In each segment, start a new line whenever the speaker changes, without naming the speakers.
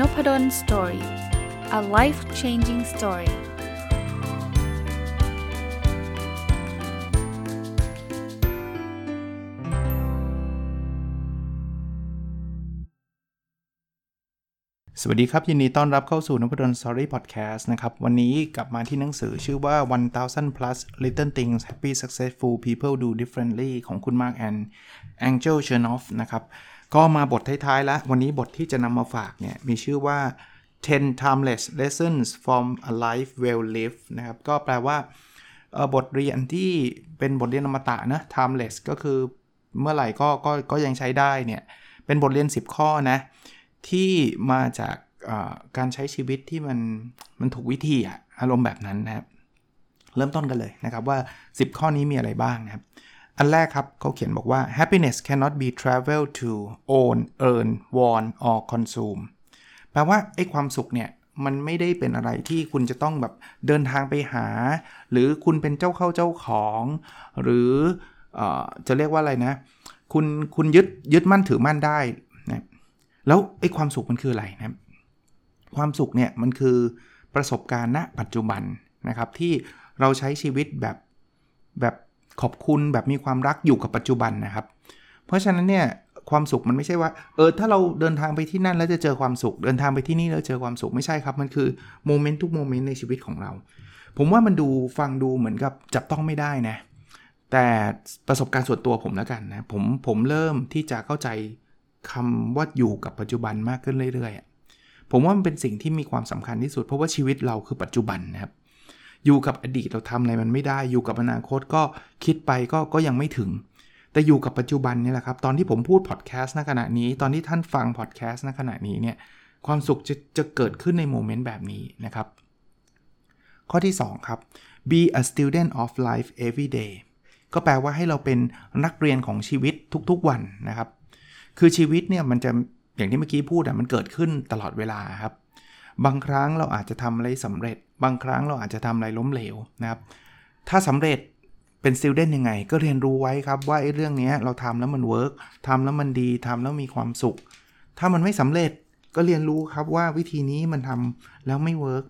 Nopadol Story a life changing story สวัสดีครับ ยินดีต้อนรับเข้าสู่นพดล Story Podcast นะครับ วันนี้กลับมาที่หนังสือชื่อว่า 1000 plus little things happy successful people do differently ของคุณ Marc and Angel Chernoff นะครับ ก็มาบทท้ายๆแล้ว วันนี้บทที่จะนำมาฝากเนี่ย มีชื่อว่า 10 timeless lessons from a life well lived นะครับ ก็แปลว่าบทเรียนที่เป็นบทเรียนอมตะนะ timeless ก็คือเมื่อไหร่ก็ก็ก็ยังใช้ได้เนี่ย เป็นบทเรียน 10 ข้อนะ ที่มาจากการใช้ชีวิตที่มันมันถูกวิธีอะอารมณ์แบบนั้นนะครับ เริ่มต้นกันเลยนะครับว่า 10 ข้อนี้มีอะไรบ้างนะครับ อันแรกครับเขาเขียนบอกว่า happiness cannot be traveled to own earn want or consume แปลว่าไอ้ความสุขเนี่ยมันไม่ได้เป็นอะไรที่คุณจะต้องแบบเดินทางไปหา หรือคุณเป็นเจ้าเข้าเจ้าของ หรืออจะเรียกว่าอะไรนะ คุณคุณยึดยึดมั่นถือมั่นได้นะแล้วไอ้ความสุขมันคืออะไรนะความสุขเนี่ยมันคือประสบการณ์ณปัจจุบันนะครับที่เราใช้ชีวิตแบบแบบ ขอบคุณแบบมีความรักอยู่กับปัจจุบันนะครับ เพราะฉะนั้นเนี่ยความสุขมันไม่ใช่ว่า เออถ้าเราเดินทางไปที่นั่นแล้วจะเจอความสุข เดินทางไปที่นี่แล้วเจอความสุขไม่ใช่ครับ มันคือโมเมนต์ทุกโมเมนต์ในชีวิตของเรา ผมว่ามันดูฟังดูเหมือนกับจับต้องไม่ได้นะ แต่ประสบการณ์ส่วนตัวผมแล้วกันนะผมผมเริ่มที่จะเข้าใจคำว่าอยู่กับปัจจุบันมากขึ้นเรื่อยๆผมว่ามันเป็นสิ่งที่มีความสำคัญที่สุด เพราะว่าชีวิตเราคือปัจจุบันนะครับ อยู่กับอดีตเราทำอะไรมันไม่ได้ อยู่กับอนาคตก็คิดไปก็ก็ยังไม่ถึง แต่อยู่กับปัจจุบันนี่แหละครับ ตอนที่ผมพูดพอดแคสต์ณขณะนี้ ตอนที่ท่านฟังพอดแคสต์ณขณะนี้เนี่ย ความสุขจะจะเกิดขึ้นในโมเมนต์แบบนี้นะครับ ข้อที่ 2 ครับ be a student of life every day ก็แปลว่าให้เราเป็นนักเรียนของชีวิตทุกๆวันนะครับ คือชีวิตเนี่ยมันจะอย่างที่เมื่อกี้พูดอะมันเกิดขึ้นตลอดเวลาครับ บางครั้งเราอาจจะทำอะไรสำเร็จ บางครั้งเราอาจจะทำอะไรล้มเหลวนะครับ ถ้าสำเร็จเป็นซิลเดนยังไง ก็เรียนรู้ไว้ครับว่าไอ้เรื่องนี้เราทำแล้วมัน work ทำแล้วมันดีทำแล้วมีความสุข ถ้ามันไม่สำเร็จก็เรียนรู้ครับว่าวิธีนี้มันทำแล้วไม่ work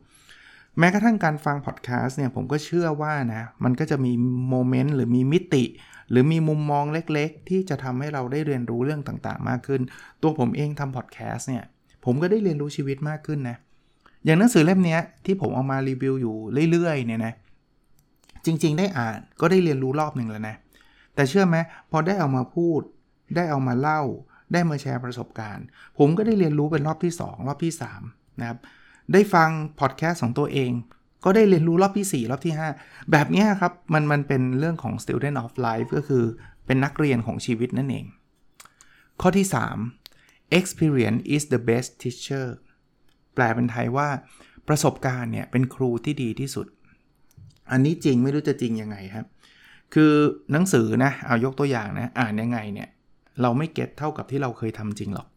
แม้กระทั่งการฟังพอดแคสต์เนี่ยผมก็เชื่อว่านะ มันก็จะมีโมเมนต์หรือมีมิติ หรือมีมุมมองเล็กๆ ที่จะทำให้เราได้เรียนรู้เรื่องต่างๆ มากขึ้น ตัวผมเองทำพอดแคสต์เนี่ย ผมก็ได้เรียนรู้ชีวิตมากขึ้นนะ อย่างหนังสือเล่มนี้ที่ผมเอามารีวิวอยู่เรื่อยๆเนี่ยนะจริง ๆ ได้อ่านก็ได้เรียนรู้รอบหนึ่งแล้วนะแต่เชื่อไหมพอได้เอามาพูด ได้เอามาเล่า ได้มาแชร์ประสบการณ์ ผมก็ได้เรียนรู้เป็นรอบที่ 2 รอบที่3นะครับได้ฟังพอดแคสต์ของตัวเอง ก็ได้เรียนรู้รอบที่ 4 รอบที่ 5 แบบนี้ครับมันมันเป็นเรื่องของ student of life ก็คือเป็นนักเรียนของชีวิตนั่นเอง ข้อที่ 3 experience is the best teacher แปลเป็นไทยว่าประสบการณ์เนี่ยเป็นครูที่ดีที่สุด อันนี้จริงไม่รู้จะจริงยังไงครับ คือหนังสือนะเอายกตัวอย่างนะอ่านยังไงเนี่ยเราไม่เก็ตเท่ากับที่เราเคยทำจริงหรอก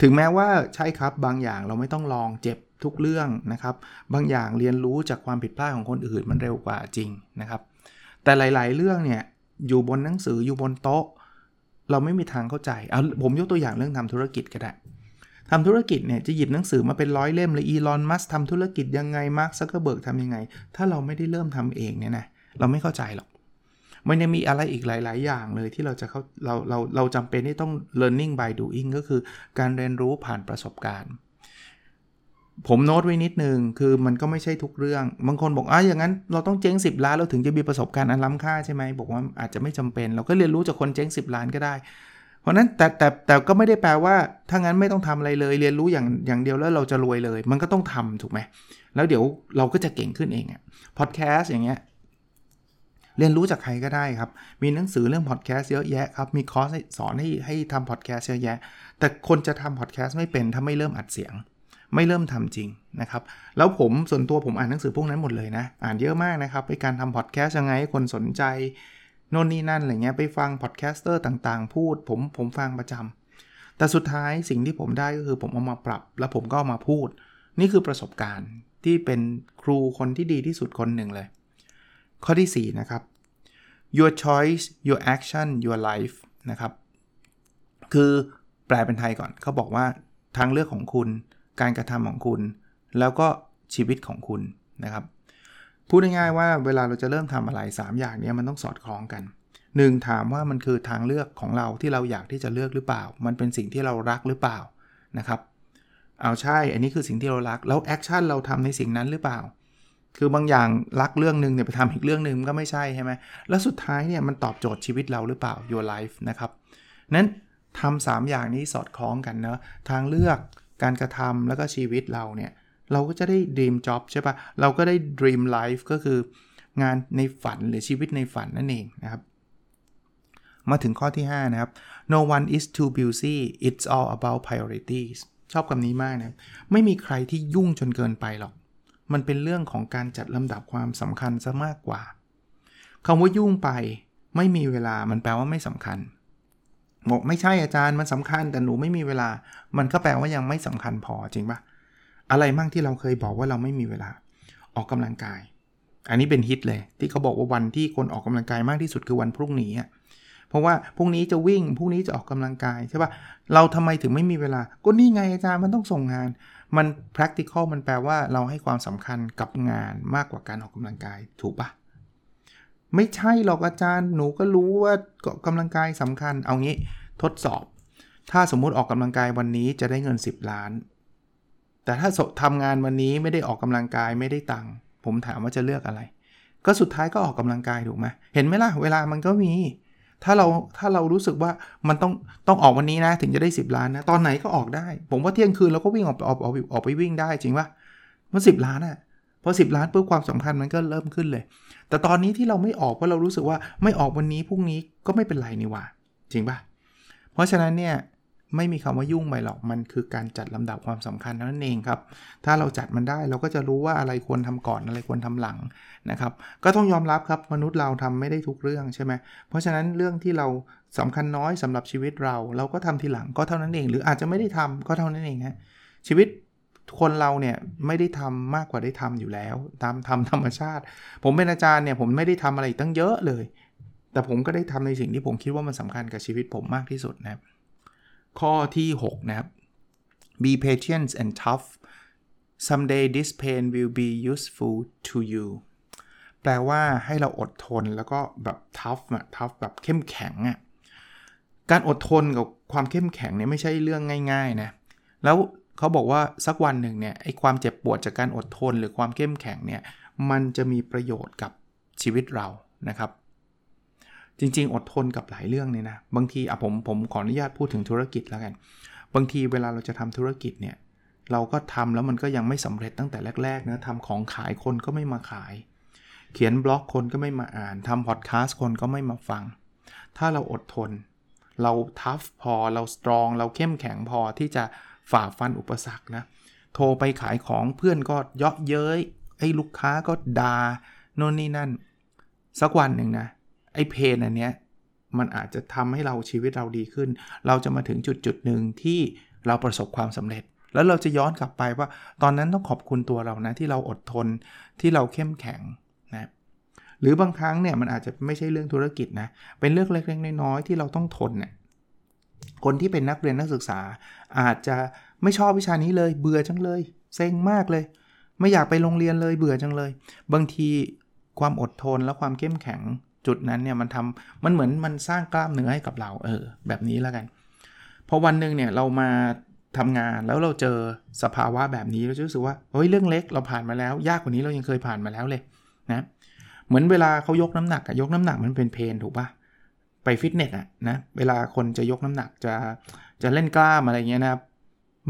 ถึงแม้ว่าใช่ครับบางอย่างเราไม่ต้องลองเจ็บทุกเรื่องนะครับ บางอย่างเรียนรู้จากความผิดพลาดของคนอื่นมันเร็วกว่าจริงนะครับ แต่หลาย ๆ เรื่องเนี่ยอยู่บนหนังสืออยู่บนโต๊ะ เราไม่มีทางเข้าใจ เอาผมยกตัวอย่างเรื่องทำธุรกิจก็ได้ ทำธุรกิจเนี่ยจะหยิบหนังสือมาเป็นร้อยเล่มเลยอีลอนมัสก์ทำธุรกิจยังไงมาร์คซักเกอร์เบิร์กทำยังไง ถ้าเราไม่ได้เริ่มทำเองเนี่ยนะเราไม่เข้าใจหรอก มันยังมีอะไรอีกหลาย ๆ อย่างเลยที่เราจะเขาเราเราเราจำเป็นที่ต้อง learning by doing ก็คือการเรียนรู้ผ่านประสบการณ์ ผมโน้ตไว้นิดนึงคือมันก็ไม่ใช่ทุกเรื่อง บางคนบอกอะอย่างนั้นเราต้องเจ๊ง 10 ล้านเราถึงจะมีประสบการณ์อันล้ำค่าใช่ไหมบอกว่าอาจจะไม่จำเป็น เราก็เรียนรู้จากคนเจ๊ง 10 ล้านก็ได้ เพราะนั้นแต่แต่แต่ก็ไม่ได้แปลว่าถ้างั้นไม่ต้องทำอะไรเลย เรียนรู้อย่างอย่างเดียวแล้วเราจะรวยเลย มันก็ต้องทำถูกไหมแล้วเดี๋ยวเราก็จะเก่งขึ้นเองอะพอดแคสต์อย่างเงี้ยเรียนรู้จากใครก็ได้ครับ มีหนังสือเรื่องพอดแคสต์เยอะแยะครับ มีคอร์สสอนให้ให้ทำพอดแคสต์เยอะแยะ แต่คนจะทำพอดแคสต์ไม่เป็นถ้าไม่เริ่มอัดเสียง ไม่เริ่มทำจริงนะครับ แล้วผมส่วนตัวผมอ่านหนังสือพวกนั้นหมดเลยนะ อ่านเยอะมากนะครับ ไปการทำพอดแคสต์ยังไงให้คนสนใจ โน่นนี่นั่นอะไรเงี้ยไปฟัง podcaster ต่างๆ พูดผมผมฟังประจำแต่สุดท้ายสิ่งที่ผมได้ก็คือผมเอามาปรับ แล้วผมก็มาพูด นี่คือประสบการณ์ที่เป็นครูคนที่ดีที่สุดคนหนึ่งเลย ข้อที่ 4 นะครับ your choice your action your life นะครับ คือแปลเป็นไทยก่อนเขาบอกว่าทางเลือกของคุณ การกระทำของคุณ แล้วก็ชีวิตของคุณนะครับ พูดง่ายๆว่าเวลาเราจะเริ่มทำอะไร 3 อย่างนี้มันต้องสอดคล้องกัน 1. ถามว่ามันคือทางเลือกของเราที่เราอยากที่จะเลือกหรือเปล่า มันเป็นสิ่งที่เรารักหรือเปล่านะครับเอาใช่ อันนี้คือสิ่งที่เรารัก แล้ว action เราทำในสิ่งนั้นหรือเปล่า คือบางอย่างรักเรื่องหนึ่งเนี่ยไปทำอีกเรื่องหนึ่งก็ไม่ใช่ใช่ไหมแล้วสุดท้ายเนี่ยมันตอบโจทย์ชีวิตเราหรือเปล่า your life นะครับ นั้นทำสามอย่างนี้สอดคล้องกันเนาะทางเลือก การกระทำแล้วก็ชีวิตเราเนี่ย เราก็จะได้ dream job ใช่ปะเราก็ได้ dream life ก็คืองานในฝันหรือชีวิตในฝันนั่นเองนะครับ มาถึงข้อที่ 5 นะครับ no one is too busy it's all about priorities ชอบคำนี้มากนะไม่มีใครที่ยุ่งจนเกินไปหรอก มันเป็นเรื่องของการจัดลำดับความสำคัญซะมากกว่าคำว่ายุ่งไปไม่มีเวลามันแปลว่าไม่สำคัญบอกไม่ใช่อาจารย์มันสำคัญแต่หนูไม่มีเวลา มันก็แปลว่ายังไม่สำคัญพอจริงปะ อะไรมั่งที่เราเคยบอกว่าเราไม่มีเวลาออกกำลังกาย อันนี้เป็นฮิตเลย ที่เขาบอกว่าวันที่คนออกกำลังกายมากที่สุดคือวันพรุ่งนี้เพราะว่าพรุ่งนี้จะวิ่งพรุ่งนี้จะออกกำลังกายใช่ปะเราทำไมถึงไม่มีเวลา ก็นี่ไงอาจารย์มันต้องส่งงาน มัน practical มันแปลว่าเราให้ความสำคัญกับงานมากกว่าการออกกำลังกายถูกปะไม่ใช่หรอกอาจารย์หนูก็รู้ว่ากำลังกายสำคัญเอางี้ทดสอบ ถ้าสมมุติออกกำลังกายวันนี้จะได้เงิน 10 ล้าน แต่ถ้าทำงานวันนี้ไม่ได้ออกกำลังกายไม่ได้ตังค์ผมถามว่าจะเลือกอะไร ก็สุดท้ายก็ออกกำลังกายถูกไหมเห็นไหมล่ะ เวลามันก็มี ถ้าเราถ้าเรารู้สึกว่ามันต้องต้องออกวันนี้นะ ถึงจะได้ 10 ล้านนะ ตอนไหนก็ออกได้ ผมว่าเที่ยงคืนเราก็วิ่งออกออกออกออกไปวิ่งได้จริงปะมันสิล้านอะพอ10ล้านเพื่อความสำคัญมันก็เริ่มขึ้นเลย แต่ตอนนี้ที่เราไม่ออกเพราะเรารู้สึกว่าไม่ออกวันนี้พรุ่งนี้ก็ไม่เป็นไรนี่ว่า จริงปะเพราะฉะนั้นเนี่ย ไม่มีคำว่ายุ่งไปหรอกมันคือการจัดลำดับความสำคัญนั่นเองครับ ถ้าเราจัดมันได้เราก็จะรู้ว่าอะไรควรทำก่อนอะไรควรทำหลังนะครับ ก็ต้องยอมรับครับมนุษย์เราทำไม่ได้ทุกเรื่องใช่ไหมเพราะฉะนั้นเรื่องที่เราสำคัญน้อยสำหรับชีวิตเรา เราก็ทำทีหลังก็เท่านั้นเอง หรืออาจจะไม่ได้ทำก็เท่านั้นเองฮะชีวิตคนเราเนี่ยไม่ได้ทำมากกว่าได้ทำอยู่แล้ว ตามทำธรรมชาติ ผมเป็นอาจารย์เนี่ยผมไม่ได้ทำอะไรตั้งเยอะเลย แต่ผมก็ได้ทำในสิ่งที่ผมคิดว่ามันสำคัญกับชีวิตผมมากที่สุดนะครับ ข้อที่ 6 นะครับ be patient and tough someday this pain will be useful to you แปลว่าให้เราอดทนแล้วก็แบบ tough อะ tough แบบเข้มแข็งอะการอดทนกับความเข้มแข็งเนี่ยไม่ใช่เรื่องง่ายๆนะ แล้วเขาบอกว่าสักวันหนึ่งเนี่ยไอ้ความเจ็บปวดจากการอดทนหรือความเข้มแข็งเนี่ยมันจะมีประโยชน์กับชีวิตเรานะครับ จริง ๆ อดทนกับหลายเรื่องเลยนะ บางทีอะผมผมขออนุญาตพูดถึงธุรกิจแล้วกัน บางทีเวลาเราจะทำธุรกิจเนี่ย เราก็ทำแล้วมันก็ยังไม่สำเร็จตั้งแต่แรกๆนะทำของขายคนก็ไม่มาขาย เขียนบล็อกคนก็ไม่มาอ่านทำพอดแคสต์คนก็ไม่มาฟัง ถ้าเราอดทน เราทัฟพอเราสตรอง เราเข้มแข็งพอที่จะฝ่าฟันอุปสรรคนะโทรไปขายของเพื่อนก็เยาะเย้ยไอ้ลูกค้าก็ดา่าโน่นนี่นั่น สักวันหนึ่งนะ ไอ้เพนอันเนี้ยมันอาจจะทำให้เราชีวิตเราดีขึ้น เราจะมาถึงจุดจุดหนึ่งที่เราประสบความสำเร็จ แล้วเราจะย้อนกลับไปว่า ตอนนั้นต้องขอบคุณตัวเรานะที่เราอดทนที่เราเข้มแข็งนะหรือบางครั้งเนี่ยมันอาจจะไม่ใช่เรื่องธุรกิจนะเป็นเรื่องเล็กๆน้อยๆที่เราต้องทนเนี่ยคนที่เป็นนักเรียนนักศึกษา อาจจะไม่ชอบวิชานี้เลย เบื่อจังเลย เซ็งมากเลย ไม่อยากไปโรงเรียนเลยเบื่อจังเลย บางทีความอดทนและความเข้มแข็ง จุดนั้นเนี่ยมันทำมันเหมือนมันสร้างกล้ามเนื้อให้กับเราเออแบบนี้แล้วกันพอวันหนึ่งเนี่ยเรามาทำงานแล้วเราเจอสภาวะแบบนี้เราจะรู้สึกว่าเฮ้ยเรื่องเล็กเราผ่านมาแล้ว ยากกว่านี้เรายังเคยผ่านมาแล้วเลยนะเหมือนเวลาเขายกน้ำหนักอะยกน้ำหนักมันเป็นเพนถูกปะไปฟิตเนสอะนะเวลาคนจะยกน้ำหนักจะจะเล่นกล้ามอะไรเงี้ยนะครับ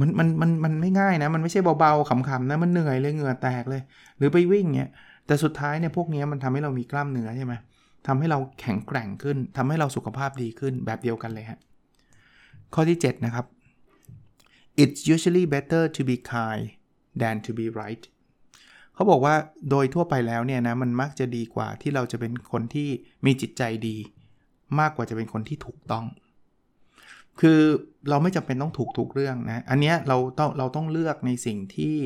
มันมันมันมันไม่ง่ายนะ มันไม่ใช่เบาๆขำๆนะมันเหนื่อยเลยเหงื่อแตกเลย หรือไปวิ่งเงี้ยแต่สุดท้ายเนี่ยพวกนี้มันทำให้เรามีกล้ามเนื้อใช่ไหม ทำให้เราแข็งแกร่งขึ้นทำให้เราสุขภาพดีขึ้นแบบเดียวกันเลยฮะข้อที่ 7 นะครับ it's usually better to be kind than to be right เขาบอกว่าโดยทั่วไปแล้วเนี่ยนะมันมักจะดีกว่าที่เราจะเป็นคนที่มีจิตใจดี มากกว่าจะเป็นคนที่ถูกต้อง คือเราไม่จำเป็นต้องถูกทุกเรื่องนะ อันนี้เราต้องเราต้องเลือกในสิ่งที่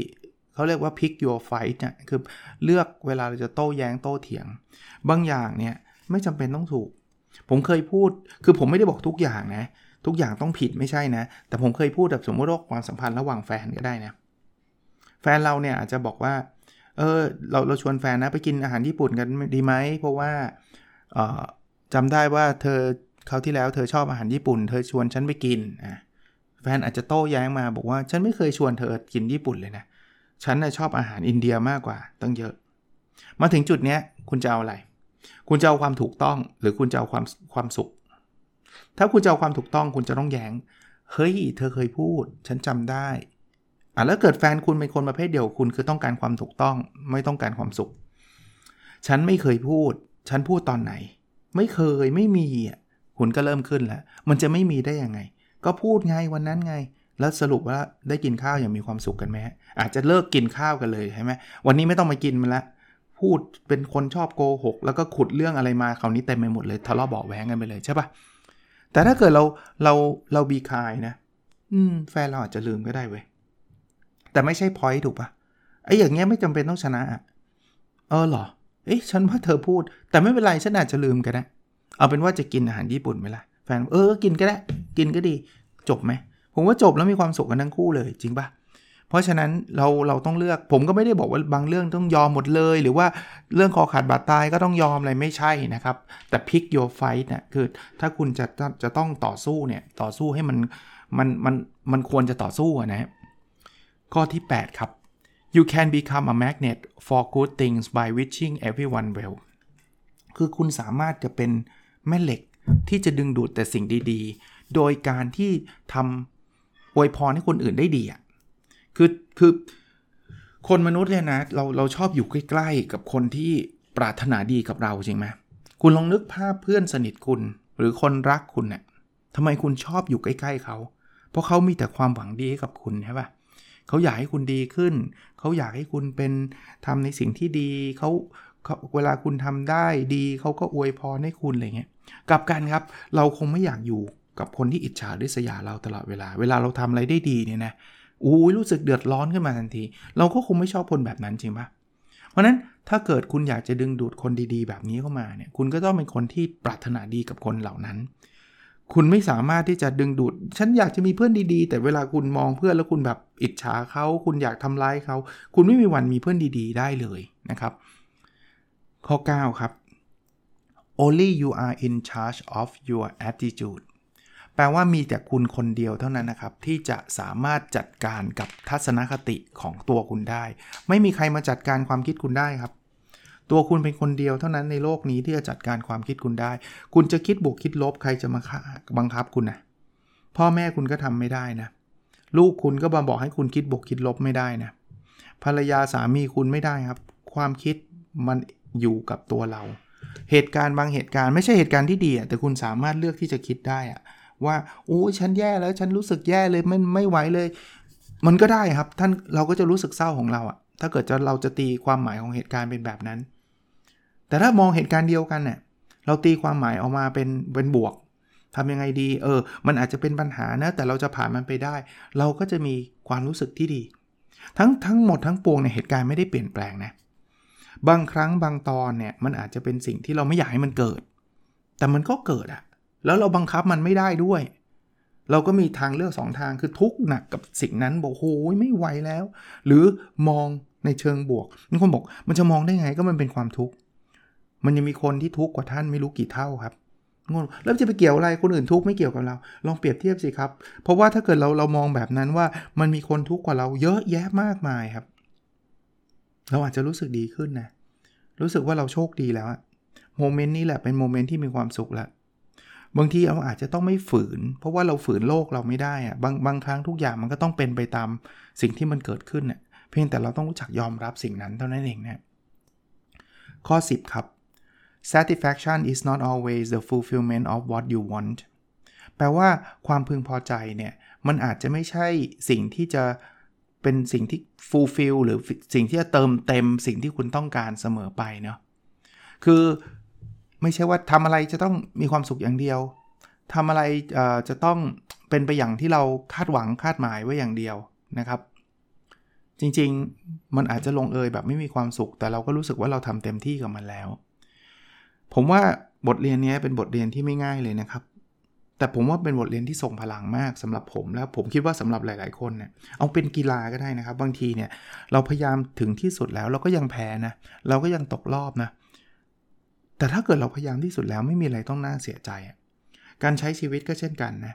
เขาเรียกว่า pick your fight เนี่ยคือเลือกเวลาเราจะโต้แย้งโต้เถียง บางอย่างเนี่ย ไม่จำเป็นต้องถูก ผมเคยพูดคือผมไม่ได้บอกทุกอย่างนะ ทุกอย่างต้องผิดไม่ใช่นะ แต่ผมเคยพูดแบบสมมติว่าความสัมพันธ์ระหว่างแฟนก็ได้นะ แฟนเราเนี่ยอาจจะบอกว่า เออเราเราชวนแฟนนะไปกินอาหารญี่ปุ่นกันดีไหมเพราะว่าเออจำได้ว่าเธอเขาที่แล้วเธอชอบอาหารญี่ปุ่น เธอชวนฉันไปกินอะแฟนอาจจะโต้แย้งมาบอกว่าฉันไม่เคยชวนเธอกินญี่ปุ่นเลยนะฉันนะชอบอาหารอินเดียมากกว่าตั้งเยอะ มาถึงจุดเนี้ยคุณจะเอาอะไร คุณจะเอาความถูกต้อง หรือคุณจะเอาความความสุข ถ้าคุณจะเอาความถูกต้องคุณจะต้องแยง้ง เฮ้ย เธอเคยพูด ฉันจำได้อะแล้วเกิดแฟนคุณเป็นคนประเภทเดียวคุณคือต้องการความถูกต้อง ไม่ต้องการความสุข ฉันไม่เคยพูด ฉันพูดตอนไหน ไม่เคยไม่มีอะคุณก็เริ่มขึ้นแล้ว มันจะไม่มีได้ยังไง ก็พูดไงวันนั้นไง แล้วสรุปว่าได้กินข้าวอย่างมีความสุขกันไหมอาจจะเลิกกินข้าวกันเลยใช่ไหมวันนี้ไม่ต้องมากินมันละ พูดเป็นคนชอบโกหกแล้วก็ขุดเรื่องอะไรมาคราวนี้เต็มไปหมดเลยทะเลาะเบาแหวงกันไปเลยใช่ปะแต่ถ้าเกิดเราเราเราบีคายนะ อืม แฟนเราอาจจะลืมก็ได้เว้ยแต่ไม่ใช่พอยต์ถูกปะไอ้อย่างเงี้ยไม่จำเป็นต้องชนะเออเหรอเอ๊ะฉันว่าเธอพูด แต่ไม่เป็นไรฉันอาจจะลืมก็ได้เอาเป็นว่าจะกินอาหารญี่ปุ่นไหมล่ะแฟนเออกินก็ได้ กินก็ดี จบไหมผมว่าจบแล้วมีความสุขกันทั้งคู่เลยจริงป่ะ เพราะฉะนั้นเราเราต้องเลือกผมก็ไม่ได้บอกว่าบางเรื่องต้องยอมหมดเลย หรือว่าเรื่องคอขาดบาดตายก็ต้องยอมอะไรไม่ใช่นะครับ แต่พิก your fight นะคือถ้าคุณจะจะต้องต่อสู้เนี่ยต่อสู้ให้มันมันมันมันควรจะต่อสู้นะข้อที่ 8 ครับ you can become a magnet for good things by wishing everyone well คือคุณสามารถจะเป็นแม่เหล็กที่จะดึงดูดแต่สิ่งดีๆ โดยการที่ทำอวยพรให้คนอื่นได้ดีอะ คือคือคนมนุษย์เนี่ยนะเราเราชอบอยู่ใกล้ๆกับคนที่ปรารถนาดีกับเราจริงไหมคุณลองนึกภาพเพื่อนสนิทคุณ หรือคนรักคุณเนี่ยทำไมคุณชอบอยู่ใกล้ๆเขา เพราะเขามีแต่ความหวังดีให้กับคุณใช่ปะเขาอยากให้คุณดีขึ้น เขาอยากให้คุณเป็นทำในสิ่งที่ดีเขาเวลาคุณทำได้ดีเขาก็อวยพรให้คุณอะไรเงี้ยกลับกันครับ เราคงไม่อยากอยู่กับคนที่อิจฉาริษยาเราตลอดเวลา เวลาเราทำอะไรได้ดีเนี่ยนะ อู้รู้สึกเดือดร้อนขึ้นมาทันที เราก็คงไม่ชอบคนแบบนั้นจริงปะเพราะนั้นถ้าเกิดคุณอยากจะดึงดูดคนดีๆ แบบนี้เข้ามาเนี่ยคุณก็ต้องเป็นคนที่ปรารถนาดีกับคนเหล่านั้น คุณไม่สามารถที่จะดึงดูด ฉันอยากจะมีเพื่อนดีๆ แต่เวลาคุณมองเพื่อนแล้วคุณแบบอิจฉาเขา คุณอยากทำร้ายเขา คุณไม่มีวันมีเพื่อนดี ๆ ได้เลยนะครับ ข้อ 9 ครับ only you are in charge of your attitude แปลว่ามีแต่คุณคนเดียวเท่านั้นนะครับ ที่จะสามารถจัดการกับทัศนคติของตัวคุณได้ ไม่มีใครมาจัดการความคิดคุณได้ครับ ตัวคุณเป็นคนเดียวเท่านั้นในโลกนี้ที่จะจัดการความคิดคุณได้ คุณจะคิดบวกคิดลบใครจะมาบังคับคุณนะพ่อแม่คุณก็ทำไม่ได้นะลูกคุณก็มาบอกให้คุณคิดบวกคิดลบไม่ได้นะภรรยาสามีคุณไม่ได้ครับ ความคิดมันอยู่กับตัวเรา เหตุการณ์บางเหตุการณ์ไม่ใช่เหตุการณ์ที่ดีแต่คุณสามารถเลือกที่จะคิดได้อะ ว่าโอ้ฉันแย่แล้วฉันรู้สึกแย่เลยไม่ไม่ไหวเลย มันก็ได้ครับท่านเราก็จะรู้สึกเศร้าของเราอะถ้าเกิดจะเราจะตีความหมายของเหตุการณ์เป็นแบบนั้น แต่ถ้ามองเหตุการณ์เดียวกันเนี่ยเราตีความหมายออกมาเป็นเป็นบวกทำยังไงดี เออ มันอาจจะเป็นปัญหานะ แต่เราจะผ่านมันไปได้ เราก็จะมีความรู้สึกที่ดี ทั้งทั้งหมดทั้งปวงในเหตุการณ์ไม่ได้เปลี่ยนแปลงนะ บางครั้งบางตอนเนี่ย มันอาจจะเป็นสิ่งที่เราไม่อยากให้มันเกิด แต่มันก็เกิดอะ แล้วเราบังคับมันไม่ได้ด้วย เราก็มีทางเลือก 2 ทางคือทุกข์หนักกับสิ่งนั้นบอกโอ้ยไม่ไหวแล้ว หรือมองในเชิงบวกมีคนบอกมันจะมองได้ไงก็มันเป็นความทุกข์มันยังมีคนที่ทุกข์กว่าท่านไม่รู้กี่เท่าครับงงแล้วจะไปเกี่ยวอะไรคนอื่นทุกข์ไม่เกี่ยวกับเรา ลองเปรียบเทียบสิครับ เพราะว่าถ้าเกิดเราเรามองแบบนั้นว่ามันมีคนทุกข์กว่าเราเยอะแยะมากมายครับ เราอาจจะรู้สึกดีขึ้นนะรู้สึกว่าเราโชคดีแล้วโมเมนต์นี้แหละเป็นโมเมนต์ที่มีความสุขแล้ว บางทีเราอาจจะต้องไม่ฝืน เพราะว่าเราฝืนโลกเราไม่ได้อะบางบางครั้งทุกอย่างมันก็ต้องเป็นไปตามสิ่งที่มันเกิดขึ้นเน่ยเพียงแต่เราต้องรู้จักยอมรับสิ่งนั้นเท่านั้นเองนะข้อ 10 ครับ satisfaction is not always the fulfillment of what you want แปลว่าความพึงพอใจเนี่ย มันอาจจะไม่ใช่สิ่งที่จะเป็นสิ่งที่ fulfill หรือสิ่งที่จะเติมเต็มสิ่งที่คุณต้องการเสมอไปเนาะคือ ไม่ใช่ว่าทำอะไรจะต้องมีความสุขอย่างเดียวทำอะไรจะต้องเป็นไปอย่างที่เราคาดหวังคาดหมายไว้อย่างเดียวนะครับ จริงๆมันอาจจะลงเอยแบบไม่มีความสุข แต่เราก็รู้สึกว่าเราทำเต็มที่กับมันแล้ว ผมว่าบทเรียนนี้เป็นบทเรียนที่ไม่ง่ายเลยนะครับ แต่ผมว่าเป็นบทเรียนที่ส่งพลังมากสำหรับผมแล้วผมคิดว่าสำหรับหลาย ๆ คนเนี่ยเอาเป็นกีฬาก็ได้นะครับ บางทีเนี่ยเราพยายามถึงที่สุดแล้วเราก็ยังแพ้นะเราก็ยังตกรอบนะ แต่ถ้าเกิดเราพยายามที่สุดแล้วไม่มีอะไรต้องน่าเสียใจ การใช้ชีวิตก็เช่นกันนะ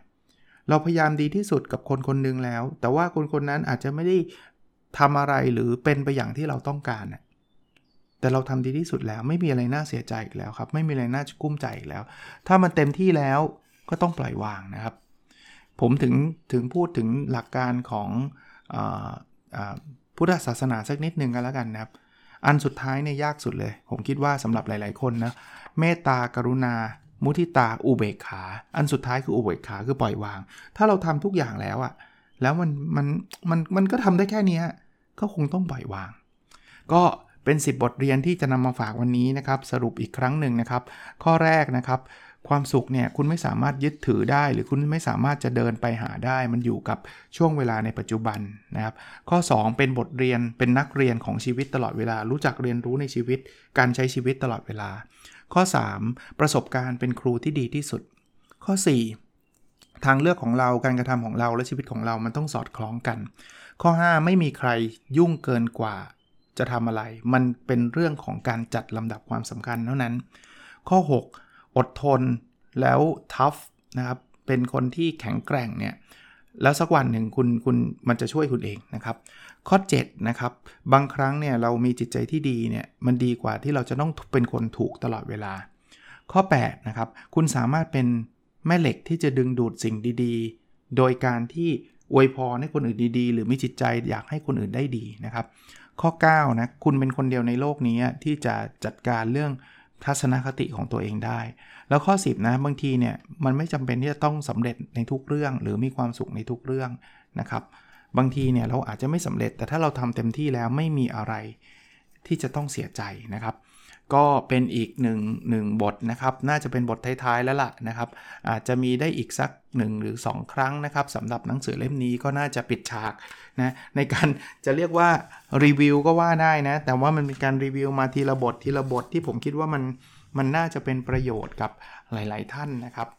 เราพยายามดีที่สุดกับคนคนหนึ่งแล้ว แต่ว่าคนคนนั้นอาจจะไม่ได้ทำอะไรหรือเป็นไปอย่างที่เราต้องการนะแต่เราทำดีที่สุดแล้วไม่มีอะไรน่าเสียใจอีกแล้วครับ ไม่มีอะไรน่ากุ้มใจอีกแล้ว ถ้ามันเต็มที่แล้วก็ต้องปล่อยวางนะครับ ผมถึงถึงพูดถึงหลักการของออพุทธศาสนาสักนิดหนึ่งกันแล้วกันนะครับ อันสุดท้ายเนี่ยยากสุดเลย ผมคิดว่าสำหรับหลาย ๆ คนนะ เมตตากรุณา มุทิตา อุเบกขา อันสุดท้ายคืออุเบกขาคือปล่อยวาง ถ้าเราทำทุกอย่างแล้วอะแล้วมันมันมันมันก็ทำได้แค่นี้ก็คงต้องปล่อยวาง ก็เป็น 10 บทเรียนที่จะนำมาฝากวันนี้นะครับ สรุปอีกครั้งหนึ่งนะครับ ข้อแรกนะครับ ความสุขเนี่ยคุณไม่สามารถยึดถือได้ หรือคุณไม่สามารถจะเดินไปหาได้ มันอยู่กับช่วงเวลาในปัจจุบันนะครับ ข้อ 2 เป็นบทเรียนเป็นนักเรียนของชีวิตตลอดเวลา รู้จักเรียนรู้ในชีวิต การใช้ชีวิตตลอดเวลา ข้อ 3 ประสบการณ์เป็นครูที่ดีที่สุด ข้อ 4 ทางเลือกของเราการกระทำของเราและชีวิตของเรามันต้องสอดคล้องกัน ข้อ 5 ไม่มีใครยุ่งเกินกว่าจะทำอะไร มันเป็นเรื่องของการจัดลำดับความสำคัญเท่านั้น ข้อ 6 อดทนแล้วทัฟนะครับเป็นคนที่แข็งแกร่งเนี่ยแล้วสักวันหนึ่งคุณคุณมันจะช่วยคุณเองนะครับ ข้อ7นะครับบางครั้งเนี่ยเรามีจิตใจที่ดีเนี่ยมันดีกว่าที่เราจะต้องเป็นคนถูกตลอดเวลา ข้อ8นะครับคุณสามารถเป็นแม่เหล็กที่จะดึงดูดสิ่งดีๆ โดยการที่อวยพรให้คนอื่นดีๆ หรือมีจิตใจอยากให้คนอื่นได้ดีนะครับ ข้อ9นะคุณเป็นคนเดียวในโลกนี้ที่จะจัดการเรื่อง ทัศนคติของตัวเองได้ แล้วข้อ 10 นะบางทีเนี่ยมันไม่จำเป็นที่จะต้องสำเร็จในทุกเรื่อง หรือมีความสุขในทุกเรื่องนะครับบางทีเนี่ยเราอาจจะไม่สำเร็จ แต่ถ้าเราทำเต็มที่แล้วไม่มีอะไรที่จะต้องเสียใจนะครับ ก็เป็นอีกหนึ่งหนึ่งบทนะครับ น่าจะเป็นบทท้ายๆแล้วล่ะนะครับ อาจจะมีได้อีกสัก 1 หรือ 2 ครั้งนะครับสำหรับหนังสือเล่มนี้ก็น่าจะปิดฉากนะในการจะเรียกว่ารีวิวก็ว่าได้นะ แต่ว่ามันเป็นการรีวิวมาทีละบททีละบทที่ผมคิดว่ามันมันน่าจะเป็นประโยชน์กับหลายๆท่านนะครับ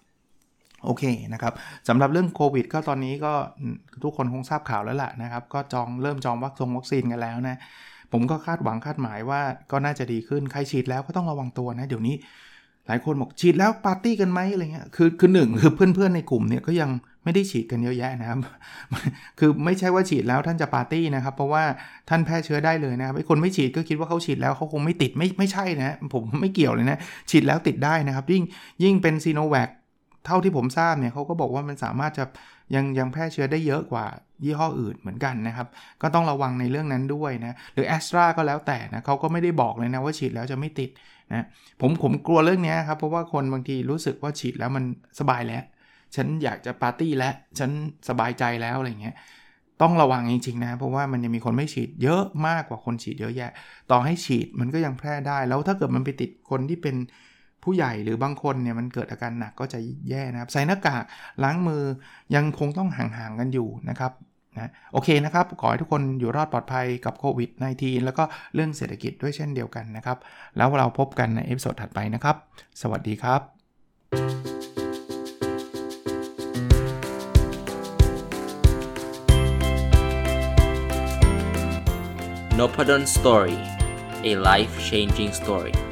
โอเคนะครับสำหรับเรื่องโควิดก็ตอนนี้ก็ทุกคนคงทราบข่าวแล้วล่ะนะครับ ก็จองเริ่มจองวัคซงวัคซีนกันแล้วนะ ผมก็คาดหวังคาดหมายว่าก็น่าจะดีขึ้น ใครฉีดแล้วก็ต้องระวังตัวนะ เดี๋ยวนี้ หลายคนบอกฉีดแล้วปาร์ตี้กันไหมอะไรเงี้ย คือคือหนึ่งคือเพื่อนๆในกลุ่มเนี่ยก็ยังไม่ได้ฉีดกันเยอะแยะนะครับ คือไม่ใช่ว่าฉีดแล้วท่านจะปาร์ตี้นะครับ เพราะว่าท่านแพร่เชื้อได้เลยนะครับไอ้คนไม่ฉีดก็คิดว่าเขาฉีดแล้วเขาคงไม่ติดไม่ไม่ใช่นะ ผมไม่เกี่ยวเลยนะ ฉีดแล้วติดได้นะครับ ยิ่งยิ่งเป็นซีโนแวคเท่าที่ผมทราบเนี่ยเขาก็บอกว่ามันสามารถจะ ยังยังแพร่เชื้อได้เยอะกว่ายี่ห้ออื่นเหมือนกันนะครับ ก็ต้องระวังในเรื่องนั้นด้วยนะหรือแอสตราก็แล้วแต่นะเขาก็ไม่ได้บอกเลยนะว่าฉีดแล้วจะไม่ติดนะผมผมกลัวเรื่องนี้ครับ เพราะว่าคนบางทีรู้สึกว่าฉีดแล้วมันสบายแล้ว ฉันอยากจะปาร์ตี้แล้วฉันสบายใจแล้วอะไรเงี้ยต้องระวังจริงๆนะ เพราะว่ามันยังมีคนไม่ฉีดเยอะมากกว่าคนฉีดเยอะแยะ ต่อให้ฉีดมันก็ยังแพร่ได้ แล้วถ้าเกิดมันไปติดคนที่เป็น ผู้ใหญ่หรือบางคนเนี่ยมันเกิดอาการหนักก็จะแย่นะครับ ใส่หน้ากากล้างมือยังคงต้องห่างๆกันอยู่นะครับนะโอเคนะครับ ขอให้ทุกคนอยู่รอดปลอดภัยกับโควิด -19 แล้วก็เรื่องเศรษฐกิจด้วยเช่นเดียวกันนะครับ แล้วเราพบกันใน episode ถัดไปนะครับ สวัสดีครับ
n o p a d o n Story a life changing story